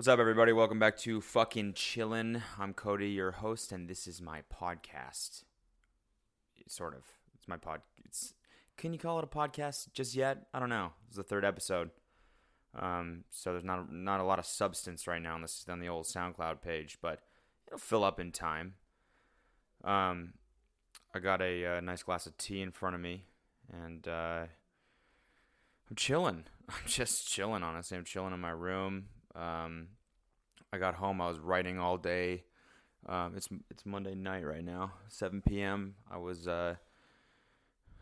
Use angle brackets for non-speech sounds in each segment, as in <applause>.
What's up, everybody? Welcome back to fucking chillin'. I'm Cody, your host, and this is my podcast. Sort of. It's my pod. It's. Can you call it a podcast just yet? I don't know. It's the third episode. Um, so there's not not a lot of substance right now on this on the old SoundCloud page, but it'll fill up in time. Um, I got a, uh nice glass of tea in front of me, and uh, I'm chilling. <laughs> I'm just chilling. Honestly, I'm chilling in my room. Um, I got home. I was writing all day. Um, it's it's Monday night right now, 7 p.m. I was uh,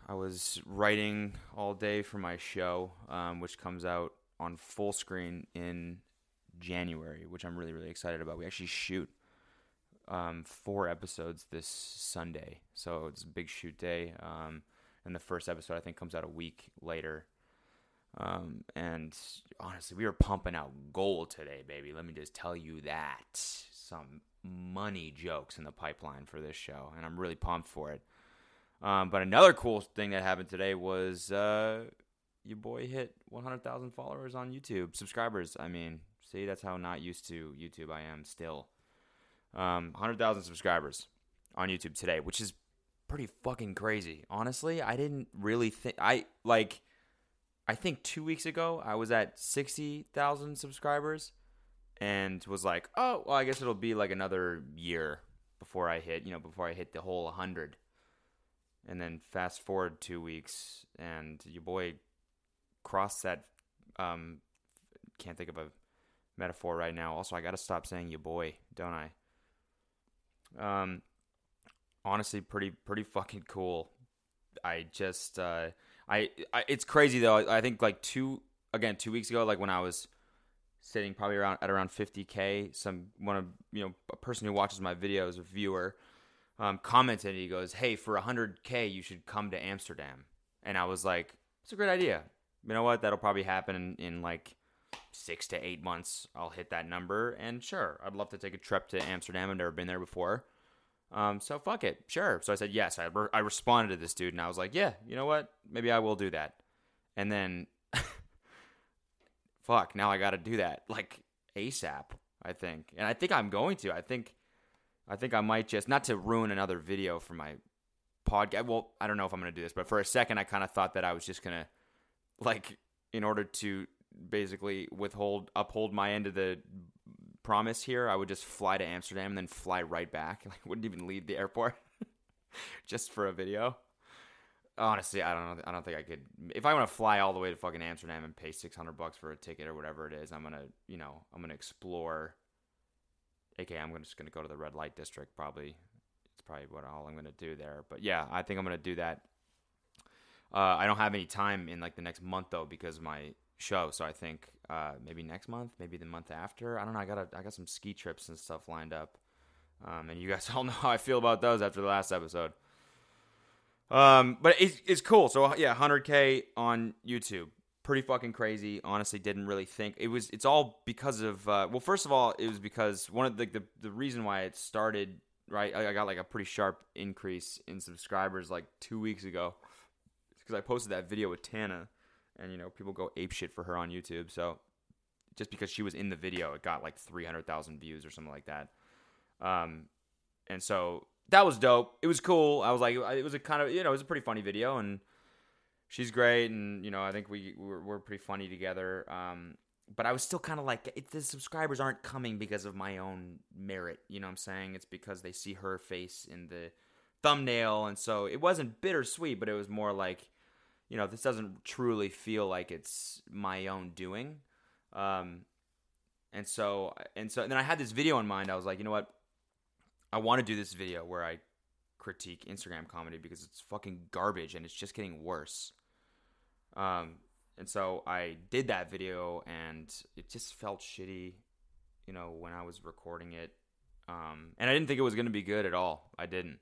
I was writing all day for my show, um, which comes out on full screen in January, which I'm really really excited about. We actually shoot um, four episodes this Sunday, so it's a big shoot day. Um, and the first episode I think comes out a week later. Um, and honestly, we were pumping out gold today, baby. Let me just tell you that. Some money jokes in the pipeline for this show, and I'm really pumped for it. Um, but another cool thing that happened today was uh, your boy hit 100,000 followers on YouTube, subscribers. I mean, see, that's how not used to YouTube I am still. Um, 100,000 subscribers on YouTube today, which is pretty fucking crazy. Honestly, I didn't really think I like I think 2 weeks ago I was at 60,000 subscribers and was like, "Oh, well, I guess it'll be like another year before I hit, you know, before I hit the whole 100." And then fast forward 2 weeks and your boy crossed that um can't think of a metaphor right now. Also, I got to stop saying your boy, don't I? Um, honestly, pretty pretty fucking cool. I just uh, I, I it's crazy though. I, I think like two again two weeks ago, like when I was sitting probably around at around 50k, some one of you know a person who watches my videos, a viewer, um, commented. He goes, "Hey, for 100k, you should come to Amsterdam." And I was like, "It's a great idea. You know what? That'll probably happen in, in like." six to eight months, I'll hit that number. And sure, I'd love to take a trip to Amsterdam. I've never been there before. Um, so fuck it, sure. So I said yes. I, re- I responded to this dude, and I was like, yeah, you know what? Maybe I will do that. And then, <laughs> fuck, now I got to do that like ASAP. I think, and I think I'm going to. I think, I think I might just not to ruin another video for my podcast. Well, I don't know if I'm gonna do this, but for a second, I kind of thought that I was just gonna like in order to basically withhold uphold my end of the promise here, I would just fly to Amsterdam and then fly right back. <laughs> Like wouldn't even leave the airport <laughs> just for a video. Honestly, I don't know. I don't think I could. If I want to fly all the way to fucking Amsterdam and pay six hundred bucks for a ticket or whatever it is, I'm gonna, you know, I'm gonna explore. AKA, I'm just gonna go to the red light district. Probably, it's probably what all I'm gonna do there. But yeah, I think I'm gonna do that. Uh, I don't have any time in like the next month though because my show. So I think uh, maybe next month, maybe the month after. I don't know. I got a, I got some ski trips and stuff lined up, um, and you guys <laughs> all know how I feel about those after the last episode. Um, but it's it's cool. So yeah, 100k on YouTube, pretty fucking crazy. Honestly, didn't really think it was. It's all because of uh, well, first of all, it was because one of the the, the reason why it started right. I, I got like a pretty sharp increase in subscribers like two weeks ago because I posted that video with Tana and you know people go ape shit for her on YouTube. So just because she was in the video, it got like three hundred thousand views or something like that. Um, and so that was dope. It was cool. I was like, it was a kind of you know it was a pretty funny video, and she's great, and you know I think we we're, we're pretty funny together. Um, but I was still kind of like, it, the subscribers aren't coming because of my own merit. You know what I'm saying? It's because they see her face in the thumbnail, and so it wasn't bittersweet, but it was more like you know, this doesn't truly feel like it's my own doing. Um, and so, and so, and then I had this video in mind. I was like, you know what? I want to do this video where I critique Instagram comedy because it's fucking garbage and it's just getting worse. Um, and so I did that video and it just felt shitty, you know, when I was recording it. Um, and I didn't think it was going to be good at all. I didn't.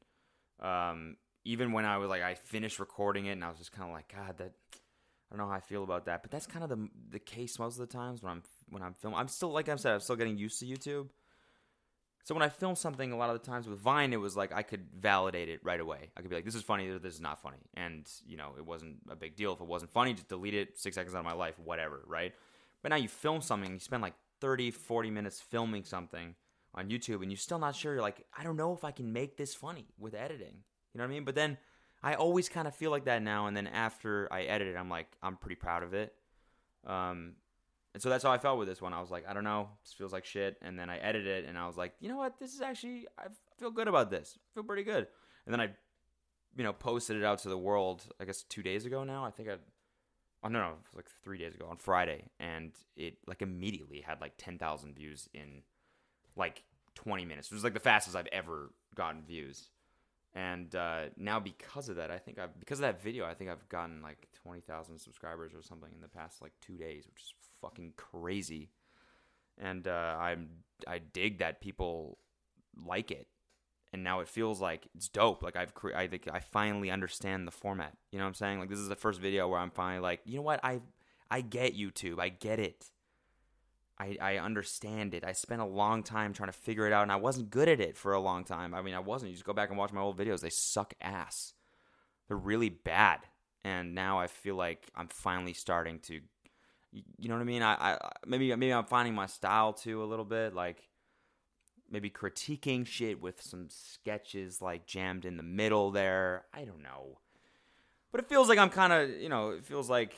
Um, even when I was like I finished recording it and I was just kind of like God that I don't know how I feel about that. But that's kind of the the case most of the times when I'm when I'm filming. I'm still like I said I'm still getting used to YouTube. So when I film something a lot of the times with Vine it was like I could validate it right away. I could be like this is funny or this is not funny. And you know it wasn't a big deal. If it wasn't funny just delete it six seconds out of my life whatever right? But now you film something you spend like 30, 40 minutes filming something on YouTube and you're still not sure. You're like, I don't know if I can make this funny with editing. You know what I mean? But then I always kind of feel like that now. And then after I edit it, I'm like, I'm pretty proud of it. Um, and so that's how I felt with this one. I was like, I don't know, this feels like shit. And then I edited it, and I was like, you know what, this is actually, I feel good about this. I feel pretty good. And then I, you know, posted it out to the world. I guess two days ago now. I think I, oh no, no, it was like three days ago on Friday, and it like immediately had like ten thousand views in like twenty minutes. It was like the fastest I've ever gotten views and uh, now because of that, I think I've because of that video, I think I've gotten like twenty thousand subscribers or something in the past like two days, which is fucking crazy. And uh, I'm I dig that people like it, and now it feels like it's dope. Like I've cre- I think I finally understand the format. You know what I'm saying? Like this is the first video where I'm finally like, you know what? I I get YouTube. I get it. I, I understand it. I spent a long time trying to figure it out, and I wasn't good at it for a long time. I mean, I wasn't. You just go back and watch my old videos; they suck ass. They're really bad. And now I feel like I'm finally starting to, you know what I mean? I, I maybe maybe I'm finding my style too a little bit, like maybe critiquing shit with some sketches like jammed in the middle there. I don't know, but it feels like I'm kind of, you know, it feels like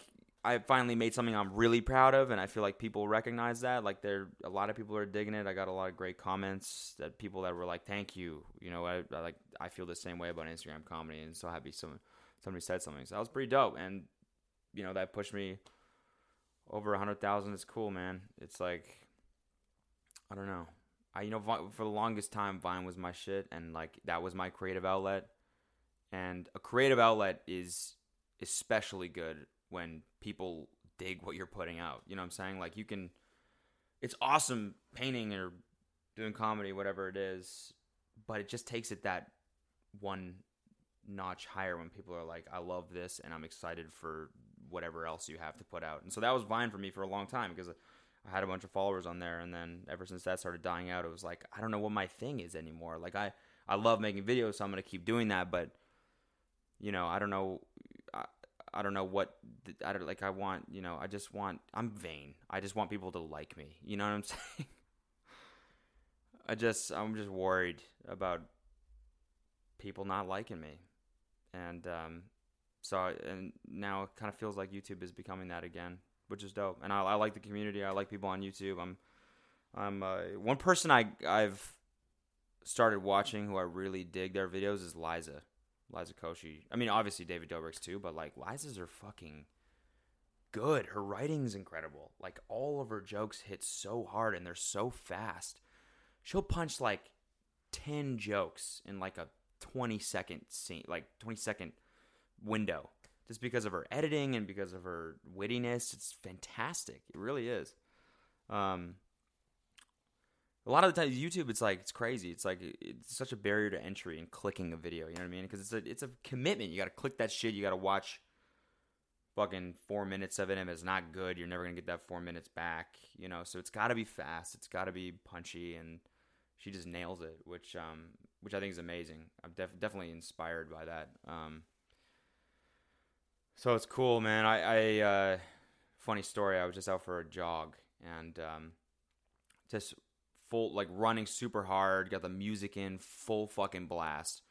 I finally made something I'm really proud of, and I feel like people recognize that. Like there, a lot of people are digging it. I got a lot of great comments that people that were like, "Thank you." You know, I, I like I feel the same way about Instagram comedy, and so happy someone somebody said something. So that was pretty dope, and you know that pushed me over a hundred thousand. It's cool, man. It's like I don't know. I you know for the longest time Vine was my shit, and like that was my creative outlet. And a creative outlet is especially good when people dig what you're putting out. You know what I'm saying? Like you can it's awesome painting or doing comedy, whatever it is, but it just takes it that one notch higher when people are like, I love this and I'm excited for whatever else you have to put out. And so that was Vine for me for a long time because I had a bunch of followers on there and then ever since that started dying out, it was like, I don't know what my thing is anymore. Like I, I love making videos, so I'm going to keep doing that, but you know, I don't know I don't know what I don't like. I want you know. I just want. I'm vain. I just want people to like me. You know what I'm <laughs> saying? I just I'm just worried about people not liking me, and um, so and now it kind of feels like YouTube is becoming that again, which is dope. And I, I like the community. I like people on YouTube. I'm I'm uh, one person I I've started watching who I really dig their videos is Liza. Liza Koshy. I mean, obviously David Dobrik's too, but like Liza's are fucking good. Her writing's incredible. Like all of her jokes hit so hard and they're so fast. She'll punch like 10 jokes in like a 20 second scene, like 20 second window. Just because of her editing and because of her wittiness, it's fantastic. It really is. Um, a lot of the times YouTube, it's like it's crazy. It's like it's such a barrier to entry in clicking a video. You know what I mean? Because it's a it's a commitment. You got to click that shit. You got to watch fucking four minutes of it. And if it's not good, you're never gonna get that four minutes back. You know, so it's got to be fast. It's got to be punchy, and she just nails it, which um which I think is amazing. I'm def- definitely inspired by that. Um, so it's cool, man. I I uh, funny story. I was just out for a jog and um, just full like running super hard, got the music in full fucking blast.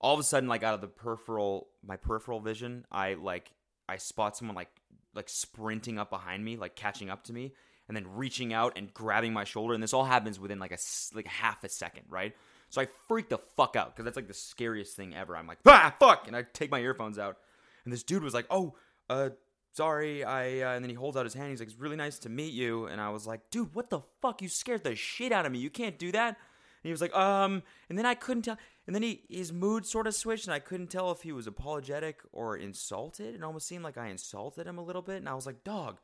All of a sudden, like out of the peripheral, my peripheral vision, I like I spot someone like like sprinting up behind me, like catching up to me, and then reaching out and grabbing my shoulder. And this all happens within like a like half a second, right? So I freak the fuck out because that's like the scariest thing ever. I'm like, ah, fuck, and I take my earphones out, and this dude was like, oh, uh, sorry, I, uh, and then he holds out his hand. He's like, it's really nice to meet you. And I was like, dude, what the fuck? You scared the shit out of me. You can't do that. And he was like, um, and then I couldn't tell. And then he, his mood sort of switched, and I couldn't tell if he was apologetic or insulted. It almost seemed like I insulted him a little bit. And I was like, dog,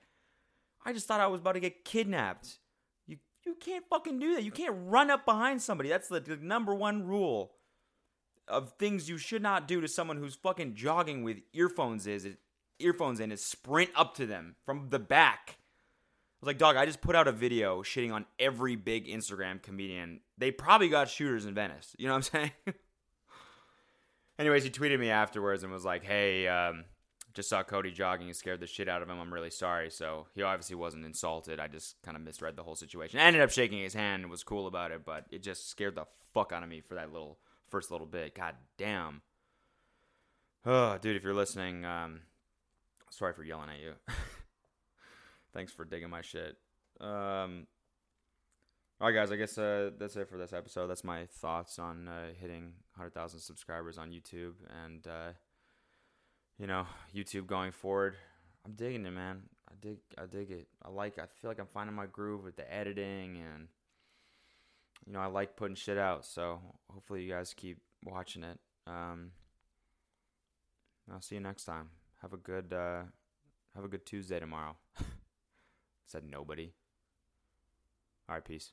I just thought I was about to get kidnapped. You, you can't fucking do that. You can't run up behind somebody. That's the, the number one rule of things you should not do to someone who's fucking jogging with earphones is it earphones in and sprint up to them from the back. I was like, dog, I just put out a video shitting on every big Instagram comedian. They probably got shooters in Venice. You know what I'm <laughs> saying? Anyways, he tweeted me afterwards and was like, hey, um, just saw Cody jogging and scared the shit out of him. I'm really sorry. So he obviously wasn't insulted. I just kind of misread the whole situation. I ended up shaking his hand and was cool about it, but it just scared the fuck out of me for that little first little bit. God damn. Oh, dude, if you're listening, um, sorry for yelling at you. <laughs> Thanks for digging my shit. Um, all right, guys. I guess uh, that's it for this episode. That's my thoughts on uh, hitting 100,000 subscribers on YouTube and. Uh, you know, YouTube going forward. I'm digging it, man. I dig I dig it. I like I feel like I'm finding my groove with the editing and you know, I like putting shit out. So, hopefully you guys keep watching it. Um I'll see you next time. Have a good uh have a good Tuesday tomorrow. <laughs> Said nobody. All right, peace.